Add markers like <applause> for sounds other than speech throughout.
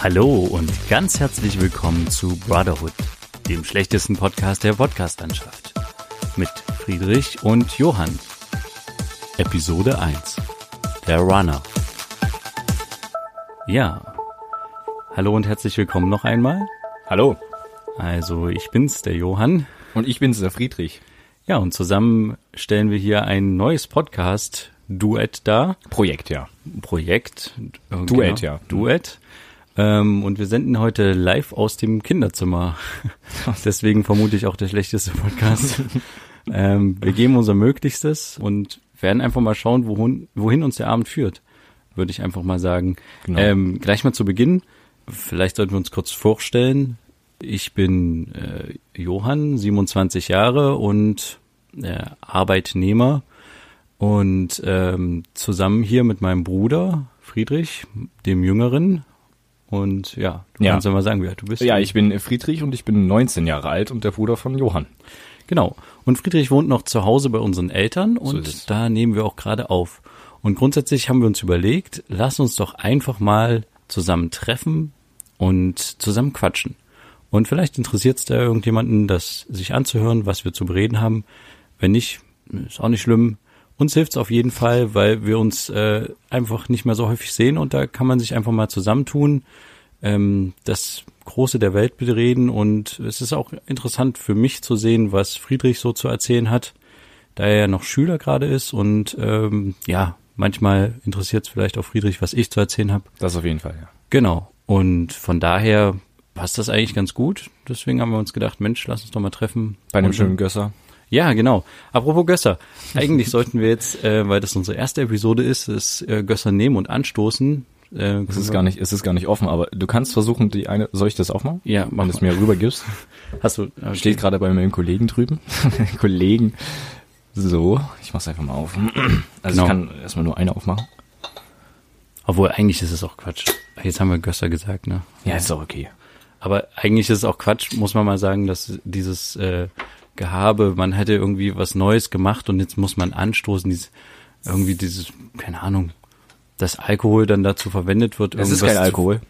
Hallo und ganz herzlich willkommen zu Brotherhood, dem schlechtesten Podcast der Podcastlandschaft. Mit Friedrich und Johann. Episode 1. Der Runner. Ja. Hallo und herzlich willkommen noch einmal. Hallo. Also, ich bin's, der Johann. Und ich bin's, der Friedrich. Ja, und zusammen stellen wir hier ein neues Podcast-Duett dar. Projekt, ja. Projekt. äh, Duett, ja. Duett. Ähm, und wir senden heute live aus dem Kinderzimmer. <laughs> Deswegen vermute ich auch der schlechteste Podcast. <laughs> ähm, wir geben unser Möglichstes und werden einfach mal schauen, wohin, wohin uns der Abend führt, würde ich einfach mal sagen. Genau. Ähm, gleich mal zu Beginn, vielleicht sollten wir uns kurz vorstellen. Ich bin äh, Johann, 27 Jahre und äh, Arbeitnehmer und ähm, zusammen hier mit meinem Bruder Friedrich, dem Jüngeren. Und ja, du Ja. kannst ja mal sagen, wie alt du bist. Ja, ich bin Friedrich und ich bin 19 Jahre alt und der Bruder von Johann. Genau. Und Friedrich wohnt noch zu Hause bei unseren Eltern und da nehmen wir auch gerade auf. Und grundsätzlich haben wir uns überlegt, lass uns doch einfach mal zusammen treffen und zusammen quatschen. Und vielleicht interessiert es da irgendjemanden, das sich anzuhören, was wir zu bereden haben. Wenn nicht, ist auch nicht schlimm. Uns hilft's auf jeden Fall, weil wir uns äh, einfach nicht mehr so häufig sehen und da kann man sich einfach mal zusammentun, ähm, das Große der Welt bereden und es ist auch interessant für mich zu sehen, was Friedrich so zu erzählen hat, da er ja noch Schüler gerade ist und ähm, ja, manchmal interessiert es vielleicht auch Friedrich, was ich zu erzählen habe. Das auf jeden Fall, ja. Genau. Und von daher passt das eigentlich ganz gut. Deswegen haben wir uns gedacht, Mensch, lass uns doch mal treffen. Bei einem schönen Gösser. Ja, genau. Apropos Gösser. Eigentlich sollten wir jetzt, äh, weil das unsere erste Episode ist, das äh, Gösser nehmen und anstoßen. Äh, Es ist gar nicht, es ist gar nicht offen, aber du kannst versuchen, die eine, soll ich das auch mal? Ja, mach Wenn du es mir rübergibst. <laughs> Hast du, okay. Steht gerade bei meinem Kollegen drüben. <laughs> Kollegen. So, ich mach's einfach mal auf. <clears throat> Also Genau. ich kann erstmal nur eine aufmachen. Obwohl, eigentlich ist es auch Quatsch. Jetzt haben wir Gösser gesagt, ne? Ja, ist doch okay. Aber eigentlich ist es auch Quatsch, muss man mal sagen, dass dieses äh, Gehabe, man hätte irgendwie was Neues gemacht und jetzt muss man anstoßen, dieses, irgendwie dieses, keine Ahnung, dass Alkohol dann dazu verwendet wird. Es ist kein Alkohol.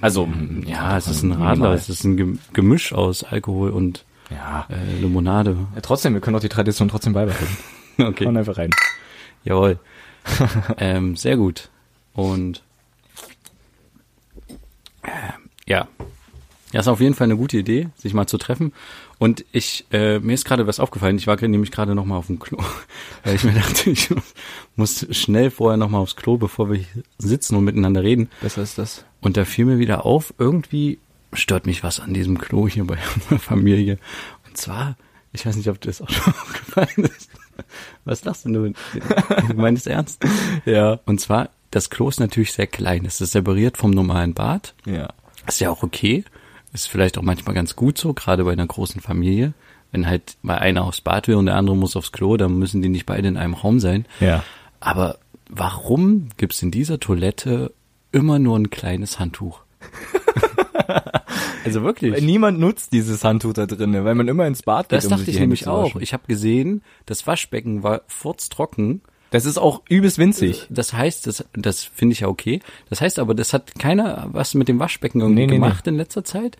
Also, Ja, es ist ein Radler, es ist ein Gem- Gemisch aus Alkohol und Ja. äh, Limonade. ja. Trotzdem, wir können doch die Tradition trotzdem beibehalten. <laughs> Okay. Hauen einfach rein. Jawohl. <laughs> ähm, sehr gut. Und äh, ja. Ja, ist auf jeden Fall eine gute Idee, sich mal zu treffen. Und ich, äh, mir ist gerade was aufgefallen. Ich war nämlich gerade noch mal auf dem Klo, <laughs> weil ich mir dachte, ich muss schnell vorher noch mal aufs Klo, bevor wir hier sitzen und miteinander reden. Besser ist das. Und da fiel mir wieder auf, irgendwie stört mich was an diesem Klo hier bei <laughs> unserer Familie. Und zwar, ich weiß nicht, ob dir das auch <laughs> schon aufgefallen ist. Was lachst denn du? Du meinst ernst? Ja. Und zwar, das Klo ist natürlich sehr klein. Es ist separiert vom normalen Bad. Ja. Ist ja auch okay. Ist vielleicht auch manchmal ganz gut so, gerade bei einer großen Familie. Wenn halt mal einer aufs Bad will und der andere muss aufs Klo, dann müssen die nicht beide in einem Raum sein. Ja. Aber warum gibt's in dieser Toilette immer nur ein kleines Handtuch? <laughs> also wirklich. Niemand nutzt dieses Handtuch da drin, weil man immer ins Bad geht, Das um dachte ich nämlich auch. Ich habe gesehen, das Waschbecken war furztrocken. Das ist auch übelst winzig. Das heißt, das, das finde ich ja okay. Das heißt aber, das hat keiner was mit dem Waschbecken irgendwie Nee, nee, gemacht in letzter Zeit.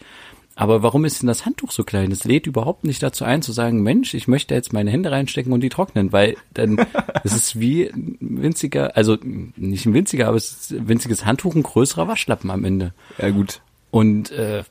Aber warum ist denn das Handtuch so klein? Es lädt überhaupt nicht dazu ein, zu sagen, Mensch, ich möchte jetzt meine Hände reinstecken und die trocknen, weil dann <laughs> es ist wie ein winziger, also nicht ein winziger, aber es ist ein winziges Handtuch, ein größerer Waschlappen am Ende. Ja gut. Und äh,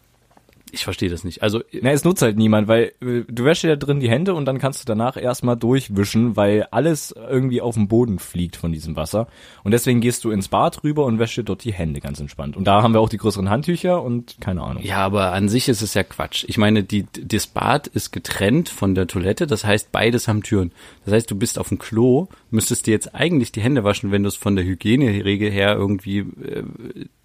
ich verstehe das nicht. Also Na, es nutzt halt niemand, weil äh, du wäschst dir da drin die Hände und dann kannst du danach erstmal durchwischen, weil alles irgendwie auf den Boden fliegt von diesem Wasser. Und deswegen gehst du ins Bad rüber und wäschst dir dort die Hände ganz entspannt. Und da haben wir auch die größeren Handtücher und keine Ahnung. Ja, aber an sich ist es ja Quatsch. Ich meine, die, das Bad ist getrennt von der Toilette, das heißt, beides haben Türen. Das heißt, du bist auf dem Klo, müsstest dir jetzt eigentlich die Hände waschen, wenn du es von der Hygieneregel her irgendwie äh,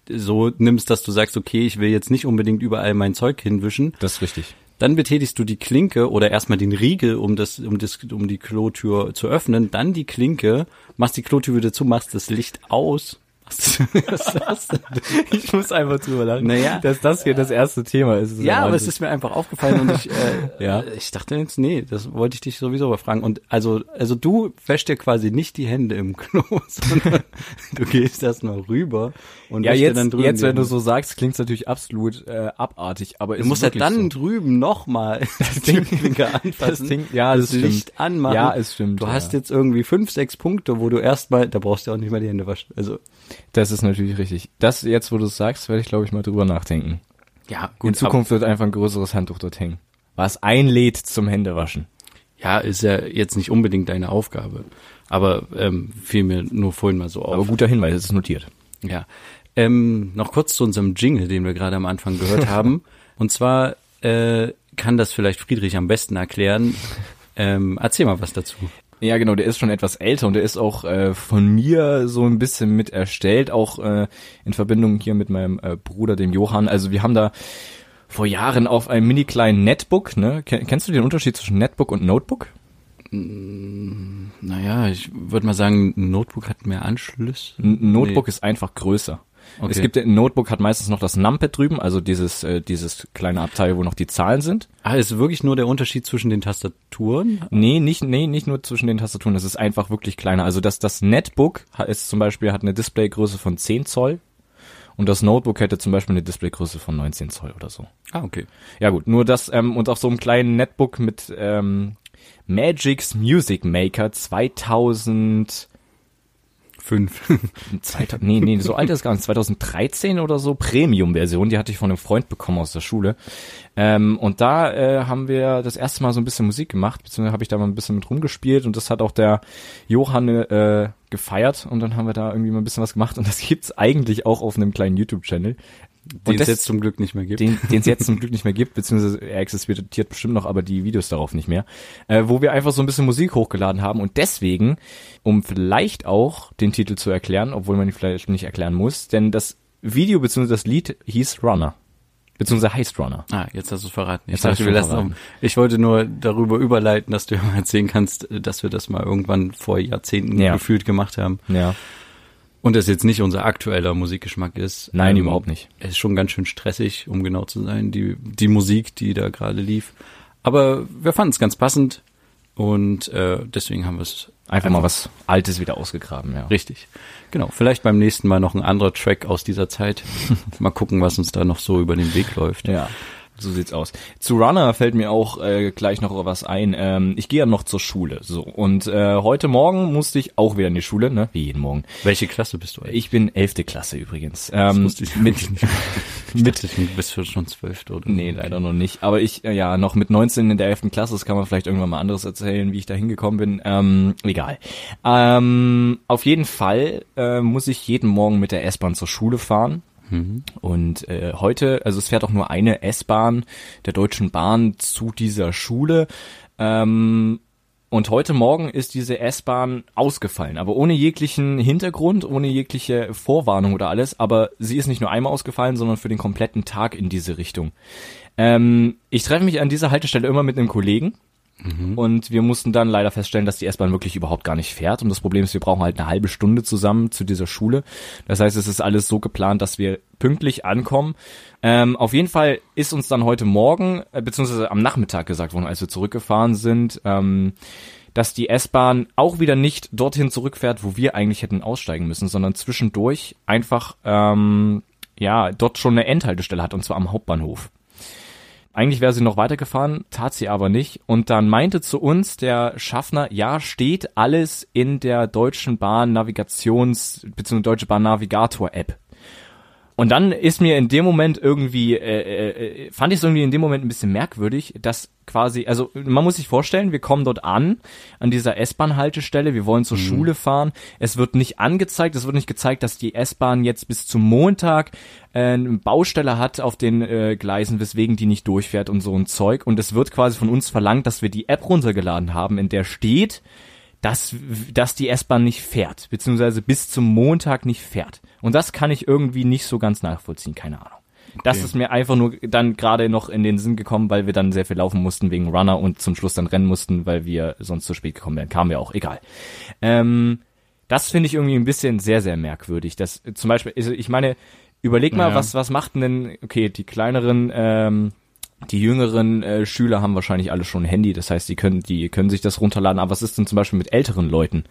so nimmst, dass du sagst, okay, ich will jetzt nicht unbedingt überall mein Zeug hinwischen. Das ist richtig. Dann betätigst du die Klinke oder erstmal den Riegel, um das, um das, um die Klotür zu öffnen, dann die Klinke, machst die Klotür wieder zu, machst das Licht aus Was, <laughs> was ist das? Ich muss einfach drüber lachen, Naja. dass das hier das erste Thema ist. Das Ja, aber es ist mir einfach aufgefallen und ich, <laughs> äh, Ja. ich dachte jetzt, nee, das wollte ich dich sowieso mal fragen. Und also, also du wäschst dir quasi nicht die Hände im Klo, <laughs> sondern du gehst erst mal rüber und ja, jetzt, dann drüben jetzt, wenn du so sagst, klingt es natürlich absolut äh, abartig, aber Du musst ja dann so. drüben nochmal das Türklinker anfassen, das Ding- ja, das stimmt. Licht anmachen. Ja, es stimmt, Du ja. hast jetzt irgendwie fünf, sechs Punkte, wo du erstmal, da brauchst du auch nicht mal die Hände waschen. Also Das ist natürlich richtig. Das jetzt, wo du es sagst, werde ich, glaube ich, mal drüber nachdenken. ja, In Zukunft wird einfach ein größeres Handtuch dort hängen. Was einlädt zum Händewaschen. Ja, ist ja jetzt nicht unbedingt deine Aufgabe, aber ähm, fiel mir nur vorhin mal so auf. Aber guter Hinweis, es ist notiert. Ja. Ähm, noch kurz zu unserem Jingle, den wir gerade am Anfang gehört <laughs> haben. Und zwar äh, kann das vielleicht Friedrich am besten erklären. Ähm, erzähl mal was dazu. Ja, genau, der ist schon etwas älter und der ist auch äh, von mir so ein bisschen mit erstellt, auch äh, in Verbindung hier mit meinem äh, Bruder, dem Johann. Also wir haben da vor Jahren auf einem mini kleinen Netbook, ne? Ken- Kennst du den Unterschied zwischen Netbook und Notebook? Naja, ich würde mal sagen, Notebook hat mehr Anschlüsse. Ein Notebook ist einfach größer. Okay. Es gibt ein Notebook hat meistens noch das Numpad drüben, also dieses äh, dieses kleine Abteil, wo noch die Zahlen sind. Ah, ist wirklich nur der Unterschied zwischen den Tastaturen? Nee, nicht, nee, nicht nur zwischen den Tastaturen, das ist einfach wirklich kleiner. Also das, das Netbook ist zum Beispiel, hat eine Displaygröße von 10 Zoll und das Notebook hätte zum Beispiel eine Displaygröße von 19 Zoll oder so. Ah, okay. Ja gut, nur das, ähm, und auf so einem kleinen Netbook mit ähm, Magic's Music Maker 2000 Fünf. <laughs> 2000, nee, nee, so alt ist gar nicht, 2013 oder so, Premium-Version, die hatte ich von einem Freund bekommen aus der Schule. Ähm, und da äh, haben wir das erste Mal so ein bisschen Musik gemacht, beziehungsweise habe ich da mal ein bisschen mit rumgespielt und das hat auch der Johann äh, gefeiert und dann haben wir da irgendwie mal ein bisschen was gemacht und das gibt's eigentlich auch auf einem kleinen YouTube-Channel. Den es jetzt zum Glück nicht mehr gibt. den es jetzt zum Glück nicht mehr gibt, beziehungsweise er existiert bestimmt noch, aber die Videos darauf nicht mehr, äh, wo wir einfach so ein bisschen Musik hochgeladen haben und deswegen, um vielleicht auch den Titel zu erklären, obwohl man ihn vielleicht nicht erklären muss, denn das Video beziehungsweise das Lied hieß Runner, beziehungsweise heißt Runner. Ah, jetzt hast du es verraten. Ich Jetzt dachte, wir lassen um. Ich wollte nur darüber überleiten, dass du <laughs> mal erzählen kannst, dass wir das mal irgendwann vor Jahrzehnten Ja. gefühlt gemacht haben. Ja. Und das jetzt nicht unser aktueller Musikgeschmack ist. Nein, Ähm, überhaupt nicht. Es ist schon ganz schön stressig, um genau zu sein, die, die Musik, die da gerade lief. Aber wir fanden es ganz passend und äh, deswegen haben wir es Einfach, mal was Altes wieder ausgegraben, ja. richtig. Genau, vielleicht beim nächsten Mal noch ein anderer Track aus dieser Zeit. <laughs> mal gucken, was uns da noch so über den Weg läuft. Ja, so sieht's aus. Zu Runner fällt mir auch äh, gleich noch was ein. Ähm, ich gehe ja noch zur Schule, so und äh, heute Morgen musste ich auch wieder in die Schule, ne? Wie jeden Morgen. Welche Klasse bist du eigentlich? Ich bin elfte Klasse übrigens. Ähm, ich mit, <laughs> Ich dachte, du bist schon zwölf oder nee, leider noch nicht. Aber ich, äh, ja, noch mit 19 in der elften Klasse, das kann man vielleicht irgendwann mal anderes erzählen, wie ich da hingekommen bin. Ähm, egal. Ähm, auf jeden Fall äh, muss ich jeden Morgen mit der S-Bahn zur Schule fahren. Und äh, heute, also es fährt auch nur eine S-Bahn der Deutschen Bahn zu dieser Schule. Ähm, und heute Morgen ist diese S-Bahn ausgefallen, aber ohne jeglichen Hintergrund, ohne jegliche Vorwarnung oder alles. Aber sie ist nicht nur einmal ausgefallen, sondern für den kompletten Tag in diese Richtung. Ähm, ich treffe mich an dieser Haltestelle immer mit einem Kollegen. Und wir mussten dann leider feststellen, dass die S-Bahn wirklich überhaupt gar nicht fährt. Und das Problem ist, wir brauchen halt eine halbe Stunde zusammen zu dieser Schule. Das heißt, es ist alles so geplant, dass wir pünktlich ankommen. Ähm, auf jeden Fall ist uns dann heute Morgen, äh, beziehungsweise am Nachmittag gesagt worden, als wir zurückgefahren sind, ähm, dass die S-Bahn auch wieder nicht dorthin zurückfährt, wo wir eigentlich hätten aussteigen müssen, sondern zwischendurch einfach ähm, ja dort schon eine Endhaltestelle hat und zwar am Hauptbahnhof. Eigentlich wäre sie noch weitergefahren, tat sie aber nicht. Und dann meinte zu uns der Schaffner, ja, steht alles in der Deutschen Bahn Navigations- bzw. Deutsche Bahn Navigator App. Und dann ist mir in dem Moment irgendwie, äh, äh, fand ich es irgendwie in dem Moment ein bisschen merkwürdig, dass quasi, also man muss sich vorstellen, wir kommen dort an, an dieser S-Bahn-Haltestelle, wir wollen zur Schule fahren, es wird nicht angezeigt, es wird nicht gezeigt, dass die S-Bahn jetzt bis zum Montag äh, eine Baustelle hat auf den äh, Gleisen, weswegen die nicht durchfährt und so ein Zeug. Und es wird quasi von uns verlangt, dass wir die App runtergeladen haben, in der steht, dass, dass die S-Bahn nicht fährt, beziehungsweise bis zum Montag nicht fährt. Und das kann ich irgendwie nicht so ganz nachvollziehen, keine Ahnung. Das Okay. ist mir einfach nur dann gerade noch in den Sinn gekommen, weil wir dann sehr viel laufen mussten wegen Runner und zum Schluss dann rennen mussten, weil wir sonst zu spät gekommen wären. Kam ja auch, egal. Ähm, Das finde ich irgendwie ein bisschen sehr, sehr merkwürdig. Das zum Beispiel, also ich meine, überleg mal, Ja. was, was macht denn, okay, die kleineren, ähm, die jüngeren äh, Schüler haben wahrscheinlich alle schon ein Handy, das heißt, die können, die können sich das runterladen. Aber was ist denn zum Beispiel mit älteren Leuten,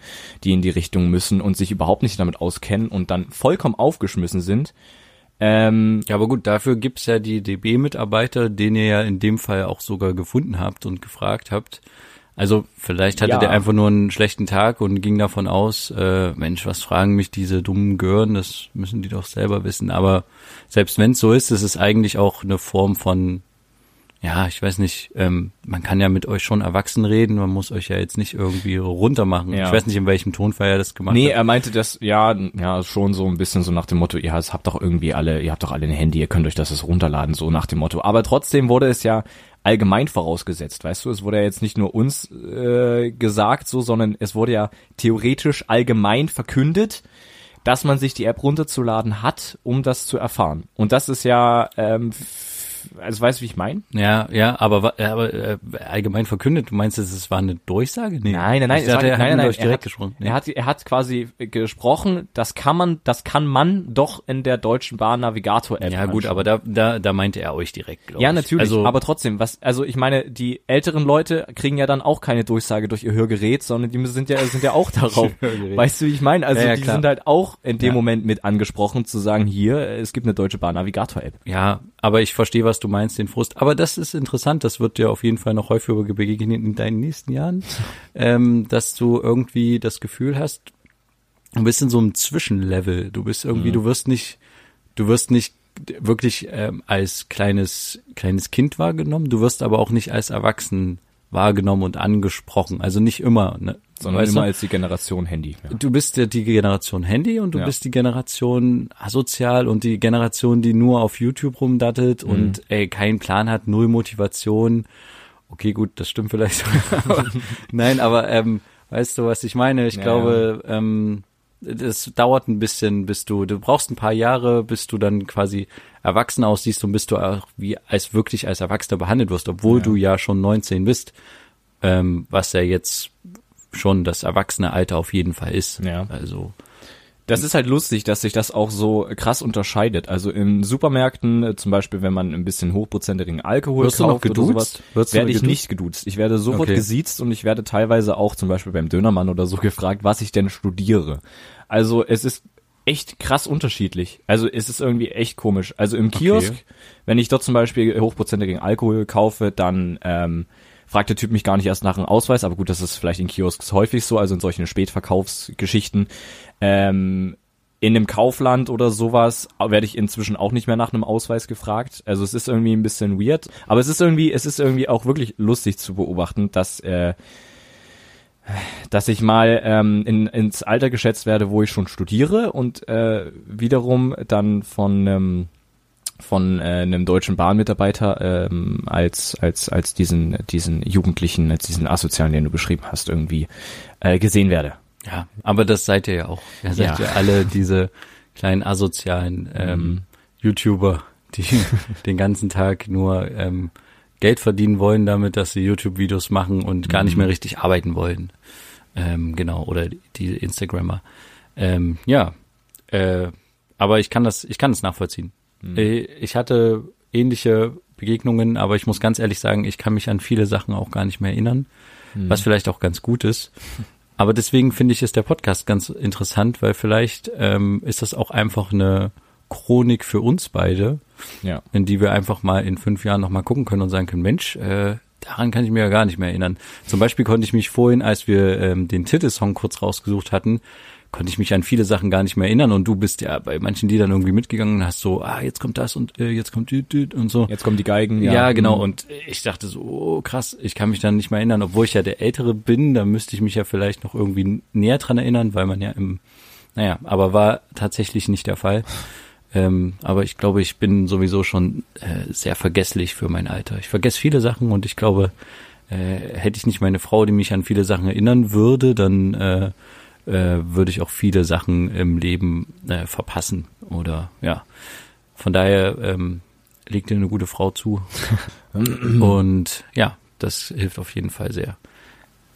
die in die Richtung müssen und sich überhaupt nicht damit auskennen und dann vollkommen aufgeschmissen sind? Ähm, Ja, aber gut, dafür gibt's ja die DB-Mitarbeiter, den ihr ja in dem Fall auch sogar gefunden habt und gefragt habt. Also vielleicht hatte Ja. der einfach nur einen schlechten Tag und ging davon aus, äh, Mensch, was fragen mich diese dummen Gören, das müssen die doch selber wissen. Aber selbst wenn es so ist, ist es eigentlich auch eine Form von, ja, ich weiß nicht, ähm, man kann ja mit euch schon erwachsen reden, man muss euch ja jetzt nicht irgendwie runtermachen. Ja. Ich weiß nicht, in welchem Tonfall er das gemacht Nee, hat. er meinte das, ja, ja, schon so ein bisschen so nach dem Motto, ja, es habt doch irgendwie alle, ihr habt doch alle ein Handy, ihr könnt euch das jetzt runterladen, so nach dem Motto. Aber trotzdem wurde es ja allgemein vorausgesetzt, weißt du, es wurde ja jetzt nicht nur uns äh, gesagt so, sondern es wurde ja theoretisch allgemein verkündet, dass man sich die App runterzuladen hat, um das zu erfahren. Und das ist ja, ähm, also weißt du, wie ich meine? Ja, ja, aber, aber äh, allgemein verkündet, du meinst, es war eine Durchsage? Nee. Nein, nein, nein, dachte, war, er nein, hat nein, nein, er direkt hat, gesprochen. Nee. Er hat, er hat quasi gesprochen, das kann man, das kann man doch in der Deutschen Bahn Navigator App. ja, gut, anschauen. aber da, da, da meinte er euch direkt, glaube ja, ich. natürlich, Also, aber trotzdem, was, also ich meine, die älteren Leute kriegen ja dann auch keine Durchsage durch ihr Hörgerät, sondern die sind ja, sind ja auch <laughs> darauf. Weißt du, wie ich meine? Also Ja, ja, die klar. sind halt auch in dem Ja. Moment mit angesprochen, zu sagen, hier, es gibt eine Deutsche Bahn Navigator App. ja, aber ich verstehe, was du meinst, den Frust. Aber das ist interessant, das wird dir auf jeden Fall noch häufiger begegnen in deinen nächsten Jahren, <laughs> ähm, dass du irgendwie das Gefühl hast, du bist in so einem Zwischenlevel. Du bist irgendwie, Mhm. du wirst nicht, du wirst nicht wirklich ähm, als kleines kleines Kind wahrgenommen, du wirst aber auch nicht als Erwachsen wahrgenommen und angesprochen. Also nicht immer, ne? Sondern Weißt immer du? als die Generation Handy. Ja. Du bist ja die Generation Handy und du Ja. bist die Generation asozial und die Generation, die nur auf YouTube rumdattelt Mhm. und ey, keinen Plan hat, null Motivation. Okay, gut, das stimmt vielleicht. <laughs> nein, aber ähm, weißt du, was ich meine? Ich Ja, glaube, ähm, das dauert ein bisschen, bis du, du brauchst ein paar Jahre, bis du dann quasi erwachsen aussiehst und bis du auch wie als wirklich als Erwachsener behandelt wirst, obwohl Ja. du ja schon 19 bist, ähm, was ja jetzt schon das erwachsene Alter auf jeden Fall ist. Ja. Also Das ist halt lustig, dass sich das auch so krass unterscheidet. Also in Supermärkten, äh, zum Beispiel, wenn man ein bisschen hochprozentigen Alkohol Wirst kauft oder geduzt? sowas, Wirst werde ich geduzt? nicht geduzt. Ich werde sofort Okay. gesiezt und ich werde teilweise auch zum Beispiel beim Dönermann oder so <laughs> gefragt, was ich denn studiere. Also es ist echt krass unterschiedlich. Also es ist irgendwie echt komisch. Also im Kiosk, wenn ich dort zum Beispiel hochprozentigen Alkohol kaufe, dann ähm, fragt der Typ mich gar nicht erst nach einem Ausweis, aber gut, das ist vielleicht in Kiosks häufig so, also in solchen Spätverkaufsgeschichten. Ähm, in einem Kaufland oder sowas werde ich inzwischen auch nicht mehr nach einem Ausweis gefragt. Also es ist irgendwie ein bisschen weird, aber es ist irgendwie, es ist irgendwie auch wirklich lustig zu beobachten, dass äh, dass ich mal ähm, in, ins Alter geschätzt werde, wo ich schon studiere und äh, wiederum dann von ähm, von äh, einem deutschen Bahnmitarbeiter ähm, als als als diesen diesen Jugendlichen, als diesen asozialen, den du beschrieben hast, irgendwie äh, gesehen werde. ja, aber das seid ihr ja auch. Ihr seid ja, Ja. alle diese kleinen asozialen ähm, YouTuber, die <laughs> den ganzen Tag nur ähm, Geld verdienen wollen damit, dass sie YouTube-Videos machen und gar nicht mehr richtig arbeiten wollen. Ähm, genau, oder die, Instagrammer. Ähm, ja, äh, aber ich kann das, ich kann das nachvollziehen. Äh, Ich hatte ähnliche Begegnungen, aber ich muss ganz ehrlich sagen, ich kann mich an viele Sachen auch gar nicht mehr erinnern, was vielleicht auch ganz gut ist. Aber deswegen finde ich ist der Podcast ganz interessant, weil vielleicht ähm, ist das auch einfach eine Chronik für uns beide, Ja. in die wir einfach mal in fünf Jahren nochmal gucken können und sagen können, Mensch, äh, daran kann ich mir ja gar nicht mehr erinnern. Zum Beispiel konnte ich mich vorhin, als wir ähm, den Titelsong kurz rausgesucht hatten, konnte ich mich an viele Sachen gar nicht mehr erinnern und du bist ja bei manchen Liedern irgendwie mitgegangen und hast so, ah, jetzt kommt das und äh, jetzt kommt düt, und so. Jetzt kommen die Geigen. Ja, genau. Mhm. Und ich dachte so, oh, krass, ich kann mich dann nicht mehr erinnern, obwohl ich ja der Ältere bin, da müsste ich mich ja vielleicht noch irgendwie näher dran erinnern, weil man ja im, naja, aber war tatsächlich nicht der Fall. <laughs> Ähm, aber ich glaube, ich bin sowieso schon äh, sehr vergesslich für mein Alter. Ich vergesse viele Sachen und ich glaube, äh, hätte ich nicht meine Frau, die mich an viele Sachen erinnern würde, dann äh, äh, würde ich auch viele Sachen im Leben äh, verpassen. Oder ja. Von daher ähm, legt dir eine gute Frau zu. <laughs> Und ja, das hilft auf jeden Fall sehr.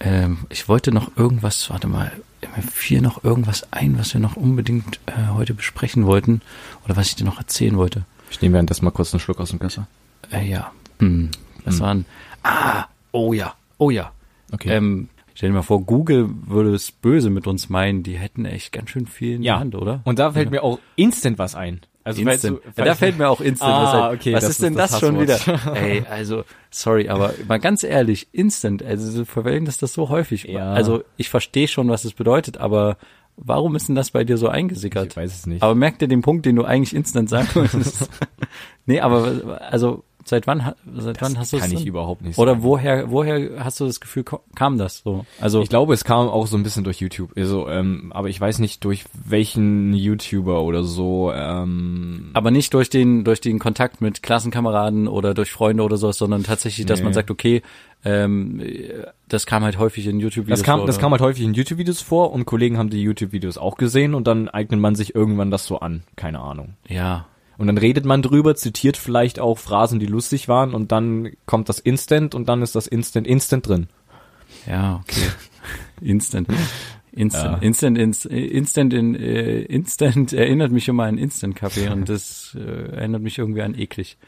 ähm, ich wollte noch irgendwas, warte mal, mir fiel noch irgendwas ein, was wir noch unbedingt äh, heute besprechen wollten oder was ich dir noch erzählen wollte. Ich nehme währenddessen mal kurz einen Schluck aus dem Messer. Äh, ja, hm. das Hm. waren, ah, oh ja, oh ja. Okay. Ähm, stell dir mal vor, Google würde es böse mit uns meinen, die hätten echt ganz schön viel in ja. der Hand, oder? Und da fällt mir auch instant was ein. Also falls du- ja, da fällt mir auch Instant Ah, was ein. okay, was das ist denn ist das, das schon wieder? <laughs> Ey, also, sorry, aber mal ganz ehrlich, Instant, also so verwenden das das so häufig. Ja. Also, ich verstehe schon, was es bedeutet, aber warum ist denn das bei dir so eingesickert? Ich weiß es nicht. Aber merk dir den Punkt, den du eigentlich Instant sagen wolltest. <laughs> nee, aber, also, seit wann, seit wann hast du es kann ich denn? überhaupt nicht Oder sagen. woher, woher hast du das Gefühl, kam das so? Also, Ich glaube, es kam auch so ein bisschen durch YouTube. Also, ähm, aber ich weiß nicht durch welchen YouTuber oder so. Ähm, aber nicht durch den, durch den Kontakt mit Klassenkameraden oder durch Freunde oder sowas, sondern tatsächlich, dass Nee. man sagt, okay, ähm, das kam halt häufig in YouTube-Videos das kam, vor, das kam halt häufig in YouTube-Videos vor und Kollegen haben die YouTube-Videos auch gesehen und dann eignet man sich irgendwann das so an. Keine Ahnung. Ja, Und dann redet man drüber, zitiert vielleicht auch Phrasen, die lustig waren und dann kommt das Instant und dann ist das Instant Instant drin. ja, okay. <laughs> Instant. Instant, Ja. Instant, ins, Instant, in, äh, Instant erinnert mich immer an Instant-Kaffee und das äh, erinnert mich irgendwie an eklig.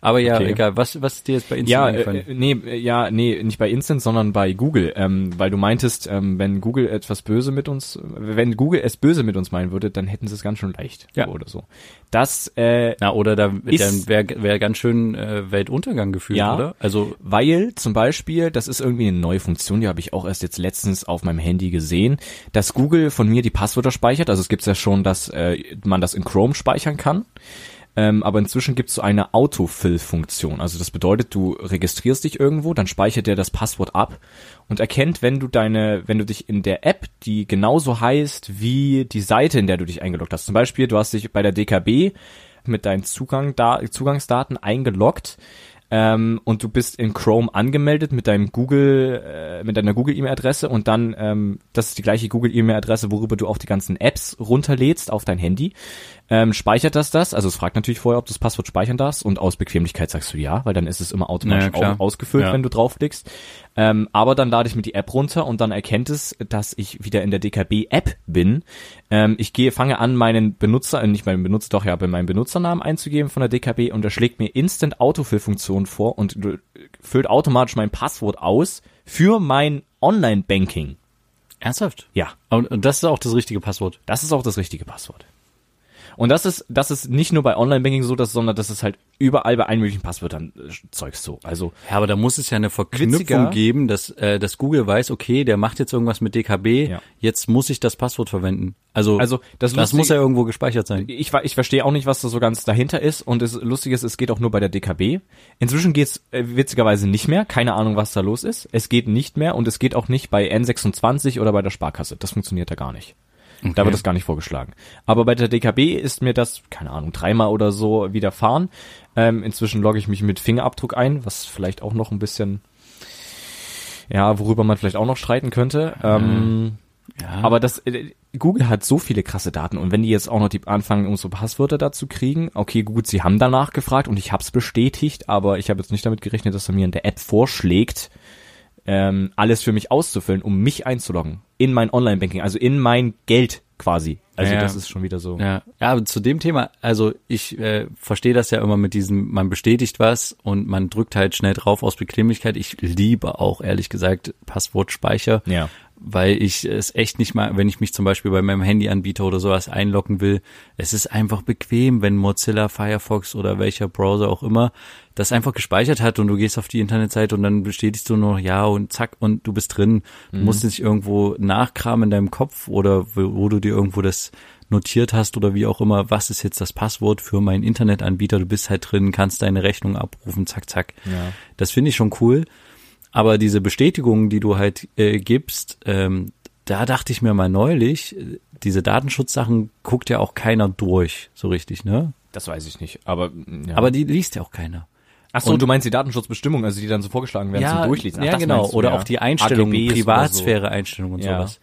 Aber ja, Okay. egal. Was, was ist dir jetzt bei Instant Ja, eingefallen? äh, nee, äh, ja, nee, nicht bei Instant, sondern bei Google, ähm, weil du meintest, ähm, wenn Google etwas böse mit uns, wenn Google es böse mit uns meinen würde, dann hätten sie es ganz schön leicht Ja. oder so. Das, äh, Na, oder da dann wäre wär ganz schön äh, Weltuntergang gefühlt, Ja. oder? Also, Weil zum Beispiel, das ist irgendwie eine neue Funktion, die habe ich auch erst jetzt letztens auf meinem Handy gesehen, dass Google von mir die Passwörter speichert. Also es gibt ja schon, dass äh, man das in Chrome speichern kann. Ähm, aber inzwischen gibt es so eine Autofill-Funktion. Also das bedeutet, du registrierst dich irgendwo, dann speichert der das Passwort ab und erkennt, wenn du deine, wenn du dich in der App, die genauso heißt wie die Seite, in der du dich eingeloggt hast. Zum Beispiel, du hast dich bei der DKB mit deinen Zugang, da, Zugangsdaten eingeloggt ähm, und du bist in Chrome angemeldet mit deinem Google, äh, mit deiner Google-E-Mail-Adresse und dann, ähm, das ist die gleiche Google-E-Mail-Adresse, worüber du auch die ganzen Apps runterlädst auf dein Handy, ähm, speichert das das, also es fragt natürlich vorher, ob du das Passwort speichern darfst und aus Bequemlichkeit sagst du ja, weil dann ist es immer automatisch Naja, ausgefüllt, Ja. wenn du draufklickst. Ähm, aber dann lade ich mir die App runter und dann erkennt es, dass ich wieder in der DKB-App bin. Ähm, ich gehe, fange an, meinen Benutzer, äh, nicht meinen Benutzer, doch ja, meinen Benutzernamen einzugeben von der DKB und er schlägt mir Instant Autofill-Funktion vor und äh, füllt automatisch mein Passwort aus für mein Online-Banking. ernsthaft? Ja, und das ist auch das richtige Passwort. das ist auch das richtige Passwort. Und das ist, das ist nicht nur bei Online-Banking so, dass, sondern das ist halt überall bei allen möglichen Passwörtern äh, Zeugs so. Also Ja, aber da muss es ja eine Verknüpfung Witziger- geben, dass, äh, dass Google weiß, okay, der macht jetzt irgendwas mit DKB, Ja. jetzt muss ich das Passwort verwenden. Also, Also, das das Lustige- muss ja irgendwo gespeichert sein. ich, ich verstehe auch nicht, was da so ganz dahinter ist. Und das Lustige ist, es geht auch nur bei der DKB. Inzwischen geht's äh, witzigerweise nicht mehr. Keine Ahnung, was da los ist. Es geht nicht mehr und es geht auch nicht bei N26 oder bei der Sparkasse. Das funktioniert da gar nicht. Da wird das gar nicht vorgeschlagen. Aber bei der DKB ist mir das, keine Ahnung, dreimal oder so widerfahren. Ähm, inzwischen logge ich mich mit Fingerabdruck ein, was vielleicht auch noch ein bisschen, ja, worüber man vielleicht auch noch streiten könnte. Ähm, Ja. aber das äh, Google hat so viele krasse Daten und wenn die jetzt auch noch die anfangen, unsere Passwörter dazu kriegen, okay, gut, sie haben danach gefragt und ich habe es bestätigt, aber ich habe jetzt nicht damit gerechnet, dass er mir in der App vorschlägt, ähm, alles für mich auszufüllen, um mich einzuloggen in mein Online-Banking, also in mein Geld quasi. Also Ja. das ist schon wieder so. Ja, ja, aber zu dem Thema, also ich äh, verstehe das ja immer mit diesem, man bestätigt was und man drückt halt schnell drauf aus Bequemlichkeit. Ich liebe auch ehrlich gesagt Passwortspeicher, Ja. Weil ich es echt nicht mal, wenn ich mich zum Beispiel bei meinem Handyanbieter oder sowas einloggen will, es ist einfach bequem, wenn Mozilla, Firefox oder welcher Browser auch immer das einfach gespeichert hat und du gehst auf die Internetseite und dann bestätigst du nur ja und zack und du bist drin. Du musst nicht irgendwo nachkramen in deinem Kopf oder wo, wo du dir irgendwo das notiert hast oder wie auch immer, was ist jetzt das Passwort für meinen Internetanbieter? Du bist halt drin, kannst deine Rechnung abrufen, zack, zack. Ja. Das finde ich schon cool. Aber diese Bestätigungen, die du halt äh, gibst, ähm, da dachte ich mir mal neulich, äh, diese Datenschutzsachen guckt ja auch keiner durch, so richtig, ne? Das weiß ich nicht, aber ja. Aber die liest ja auch keiner. Ach so, und- du meinst die Datenschutzbestimmungen, also die dann so vorgeschlagen werden zum Durchlesen. Ach, ja genau. du, oder ja. auch die Einstellungen, Privatsphäre-Einstellungen und Ja. sowas.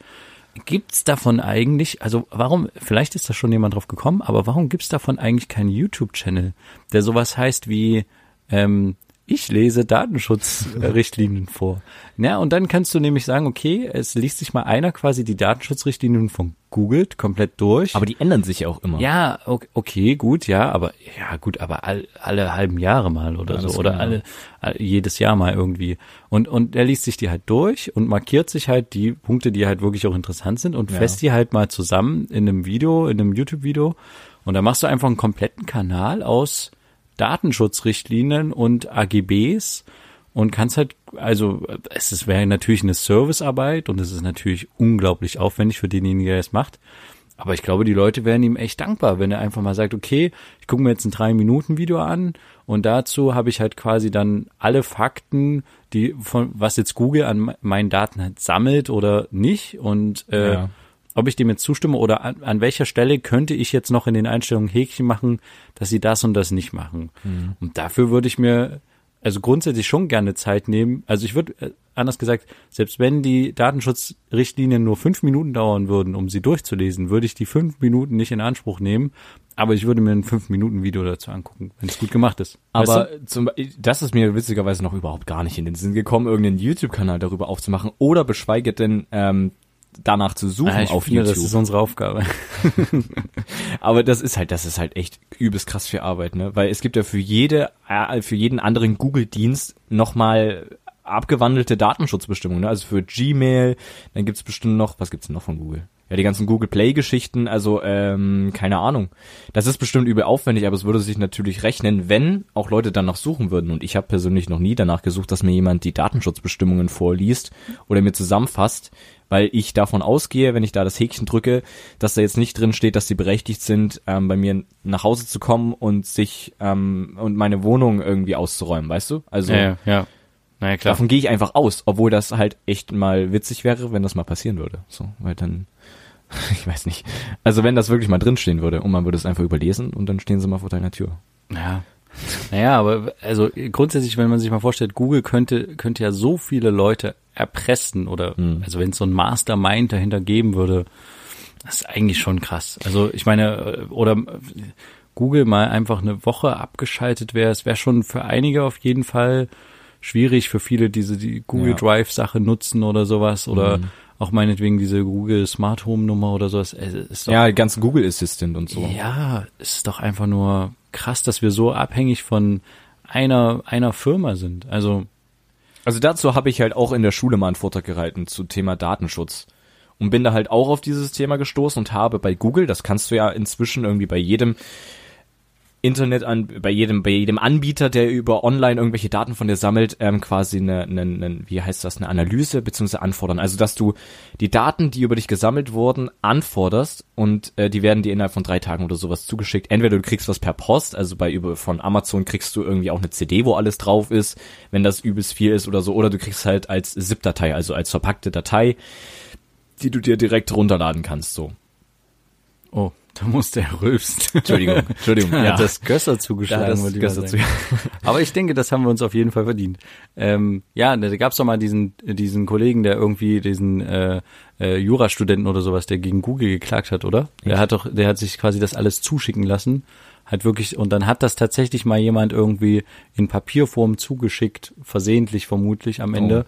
Gibt's davon eigentlich, also warum, vielleicht ist da schon jemand drauf gekommen, aber warum gibt's davon eigentlich keinen YouTube-Channel, der sowas heißt wie, ähm, ich lese Datenschutzrichtlinien vor. Ja, und dann kannst du nämlich sagen, okay, es liest sich mal einer quasi die Datenschutzrichtlinien von Google komplett durch. Aber die ändern sich ja auch immer. Ja, okay, gut, ja, aber ja, gut, aber all, alle halben Jahre mal oder Ja, so oder alle, all- jedes Jahr mal irgendwie. Und und er liest sich die halt durch und markiert sich halt die Punkte, die halt wirklich auch interessant sind und Ja. fässt die halt mal zusammen in einem Video, in einem YouTube Video und dann machst du einfach einen kompletten Kanal aus Datenschutzrichtlinien und AGBs und kannst halt, also es wäre natürlich eine Servicearbeit und es ist natürlich unglaublich aufwendig für denjenigen, der es macht. Aber ich glaube, die Leute wären ihm echt dankbar, wenn er einfach mal sagt, okay, ich gucke mir jetzt ein drei Minuten Video an und dazu habe ich halt quasi dann alle Fakten, die von was jetzt Google an me- meinen Daten halt sammelt oder nicht und äh, Ja. Ob ich dem jetzt zustimme oder an, an welcher Stelle könnte ich jetzt noch in den Einstellungen Häkchen machen, dass sie das und das nicht machen. Und dafür würde ich mir also grundsätzlich schon gerne Zeit nehmen. Also ich würde, äh, anders gesagt, selbst wenn die Datenschutzrichtlinien nur fünf Minuten dauern würden, um sie durchzulesen, würde ich die fünf Minuten nicht in Anspruch nehmen. Aber ich würde mir ein fünf Minuten Video dazu angucken, wenn es gut gemacht ist. Aber Weißt du? zum, das ist mir witzigerweise noch überhaupt gar nicht in den Sinn gekommen, irgendeinen YouTube-Kanal darüber aufzumachen oder beschweige denn ähm, danach zu suchen Ah, ich auf finde, YouTube. das ist unsere Aufgabe. <laughs> Aber das ist halt, das ist halt echt übelst krass viel Arbeit, ne? Weil es gibt ja für jede, äh, für jeden anderen Google-Dienst nochmal abgewandelte Datenschutzbestimmungen, ne? Also für Gmail, dann gibt's bestimmt noch, was gibt's denn noch von Google? Ja, die ganzen Google Play-Geschichten, also ähm, keine Ahnung. Das ist bestimmt übel aufwendig, aber es würde sich natürlich rechnen, wenn auch Leute danach suchen würden. Und ich habe persönlich noch nie danach gesucht, dass mir jemand die Datenschutzbestimmungen vorliest oder mir zusammenfasst, weil ich davon ausgehe, wenn ich da das Häkchen drücke, dass da jetzt nicht drin steht, dass sie berechtigt sind, ähm, bei mir nach Hause zu kommen und sich ähm, und meine Wohnung irgendwie auszuräumen, weißt du? Also ja, ja. Naja, klar. davon gehe ich einfach aus, obwohl das halt echt mal witzig wäre, wenn das mal passieren würde. So, weil dann, <laughs> ich weiß nicht. Also wenn das wirklich mal drinstehen würde und man würde es einfach überlesen und dann stehen sie mal vor deiner Tür. Ja. Naja, aber also grundsätzlich, wenn man sich mal vorstellt, Google könnte, könnte ja so viele Leute erpressen oder Hm. also wenn es so ein Mastermind dahinter geben würde, das ist eigentlich schon krass. Also ich meine, äh, oder äh, Google mal einfach eine Woche abgeschaltet wäre, es wäre schon für einige auf jeden Fall schwierig für viele, diese die Google Ja. Drive Sache nutzen oder sowas oder Mhm. auch meinetwegen diese Google Smart Home Nummer oder sowas. Doch Ja, die ganzen Google Assistant und so. ja, es ist doch einfach nur krass, dass wir so abhängig von einer, einer Firma sind. Also, Also dazu habe ich halt auch in der Schule mal einen Vortrag gehalten zu Thema Datenschutz. Und bin da halt auch auf dieses Thema gestoßen und habe bei Google, das kannst du ja inzwischen irgendwie bei jedem Internet an, bei jedem, bei jedem Anbieter, der über online irgendwelche Daten von dir sammelt, ähm, quasi eine, eine, eine, wie heißt das, eine Analyse beziehungsweise anfordern. Also dass du die Daten, die über dich gesammelt wurden, anforderst und äh, die werden dir innerhalb von drei Tagen oder sowas zugeschickt. Entweder du kriegst was per Post, also bei über von Amazon kriegst du irgendwie auch eine CD, wo alles drauf ist, wenn das übelst viel ist oder so, oder du kriegst halt als ZIP-Datei, also als verpackte Datei, die du dir direkt runterladen kannst. So. oh, da muss der rülpst. Entschuldigung, Entschuldigung. Da ja. hat das Gösser Da zugeschlagen. hat das Gösser sagen. <laughs> Aber ich denke, das haben wir uns auf jeden Fall verdient. Ähm, ja, da gab's doch mal diesen, diesen Kollegen, der irgendwie diesen äh, äh, Jurastudenten oder sowas, der gegen Google geklagt hat, oder? Der hat doch, der hat sich quasi das alles zuschicken lassen. Hat wirklich, und dann hat das tatsächlich mal jemand irgendwie in Papierform zugeschickt, versehentlich vermutlich am Ende.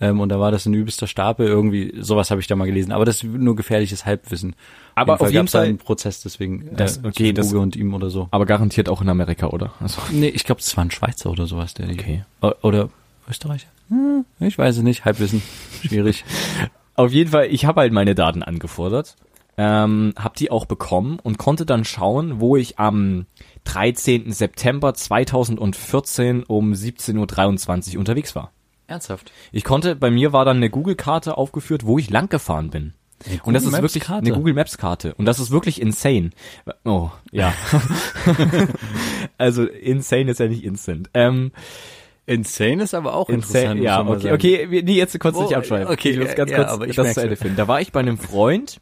Ähm, und da war das ein übelster Stapel, irgendwie, sowas habe ich da mal gelesen. Aber das ist nur gefährliches Halbwissen. Aber auf jeden Fall- einen Prozess deswegen, Das- äh, okay, das- Google und ihm oder so. Aber garantiert auch in Amerika, oder? Also, Nee, ich glaube, das war ein Schweizer oder sowas, der die- Okay. O- Oder Österreicher? Hm, ich weiß es nicht. Halbwissen. Schwierig. <laughs> Auf jeden Fall, ich habe halt meine Daten angefordert, ähm, habe die auch bekommen und konnte dann schauen, wo ich am 13. September 2014 um 17.23 Uhr unterwegs war. Ernsthaft? Ich konnte, bei mir war dann eine Google-Karte aufgeführt, wo ich lang gefahren bin. Und das ist Maps wirklich Karte? eine Google Maps Karte. Und das ist wirklich insane. Oh, ja. <laughs> also insane ist ja nicht instant. Ähm, Insane ist aber auch Insane, interessant. ja, okay, okay, nee, jetzt kurz Oh, nicht abschweifen. okay, ich muss ganz ja, kurz das merk's zu Ende finden. Da war ich bei einem Freund,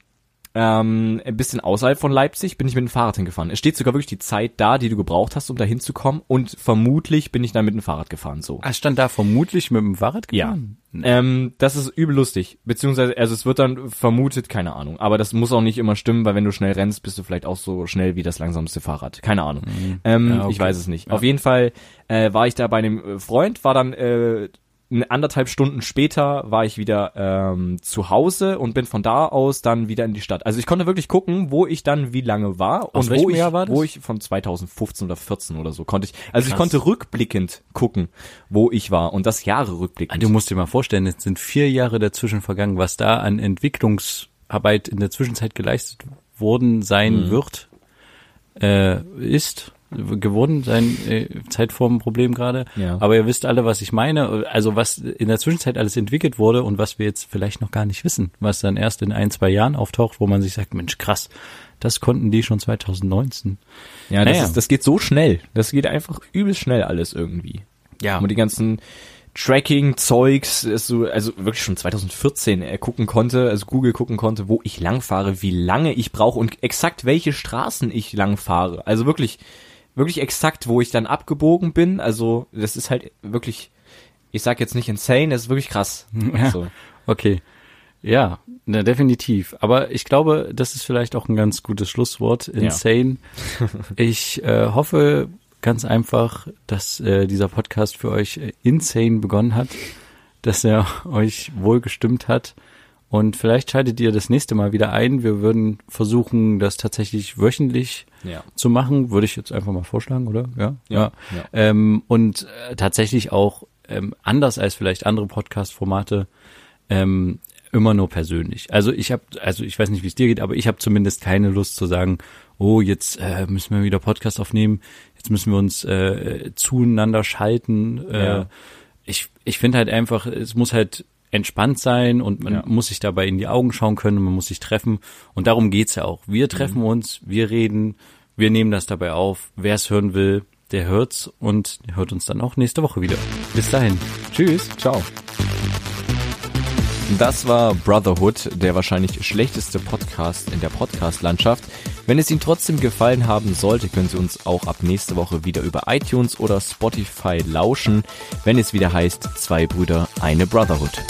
ähm, ein bisschen außerhalb von Leipzig bin ich mit dem Fahrrad hingefahren. Es steht sogar wirklich die Zeit da, die du gebraucht hast, um da hinzukommen. Und vermutlich bin ich dann mit dem Fahrrad gefahren. So. Ah, stand da vermutlich mit dem Fahrrad gefahren? Ähm, das ist übel lustig. Beziehungsweise, also es wird dann vermutet, keine Ahnung. Aber das muss auch nicht immer stimmen, weil wenn du schnell rennst, bist du vielleicht auch so schnell wie das langsamste Fahrrad. Keine Ahnung. Ähm, Ja, okay. Ich weiß es nicht. Auf jeden Fall äh, war ich da bei einem Freund, war dann äh, anderthalb Stunden später war ich wieder ähm, zu Hause und bin von da aus dann wieder in die Stadt. Also ich konnte wirklich gucken, wo ich dann wie lange war Aus und wo ich, wo ich von 2015 oder 14 oder so konnte ich. Also ich Krass. konnte rückblickend gucken, wo ich war und das Jahre Ah, rückblickend. Du musst dir mal vorstellen, es sind vier Jahre dazwischen vergangen, was da an Entwicklungsarbeit in der Zwischenzeit geleistet worden sein Mhm. wird, äh, ist geworden, sein äh, Zeitformproblem gerade. Ja. Aber ihr wisst alle, was ich meine. Also was in der Zwischenzeit alles entwickelt wurde und was wir jetzt vielleicht noch gar nicht wissen, was dann erst in ein, zwei Jahren auftaucht, wo man sich sagt, Mensch, krass, das konnten die schon 2019. Ja, das, Naja. ist, das geht so schnell. Das geht einfach übelst schnell alles irgendwie. Ja. Und die ganzen Tracking-Zeugs, so, also wirklich schon 2014 er gucken konnte, also Google gucken konnte, wo ich langfahre, wie lange ich brauche und exakt welche Straßen ich lang fahre. Also wirklich, wirklich exakt, wo ich dann abgebogen bin. Also das ist halt wirklich, ich sag jetzt nicht insane, das ist wirklich krass. <laughs> Ja. So. Okay. Ja, na, definitiv. Aber ich glaube, das ist vielleicht auch ein ganz gutes Schlusswort. Insane. <laughs> ich äh, hoffe ganz einfach, dass äh, dieser Podcast für euch äh, insane begonnen hat, dass er <laughs> euch wohl gestimmt hat. Und vielleicht schaltet ihr das nächste Mal wieder ein. Wir würden versuchen, das tatsächlich wöchentlich Ja. zu machen, würde ich jetzt einfach mal vorschlagen, oder? Ja. Ja, ja. Ähm, und äh, tatsächlich auch ähm, anders als vielleicht andere Podcast-Formate ähm, immer nur persönlich. Also ich habe, also ich weiß nicht, wie es dir geht, aber ich habe zumindest keine Lust zu sagen, oh, jetzt äh, müssen wir wieder Podcast aufnehmen, jetzt müssen wir uns äh, zueinander schalten. Äh. Ich, ich finde halt einfach, es muss halt entspannt sein und man Ja. muss sich dabei in die Augen schauen können, man muss sich treffen und darum geht's ja auch. Wir treffen uns, wir reden, wir nehmen das dabei auf. Wer es hören will, der hört's und hört uns dann auch nächste Woche wieder. Bis dahin. Tschüss. Ciao. Das war Brotherhood, der wahrscheinlich schlechteste Podcast in der Podcast-Landschaft. Wenn es Ihnen trotzdem gefallen haben sollte, können Sie uns auch ab nächste Woche wieder über iTunes oder Spotify lauschen, wenn es wieder heißt Zwei Brüder, eine Brotherhood.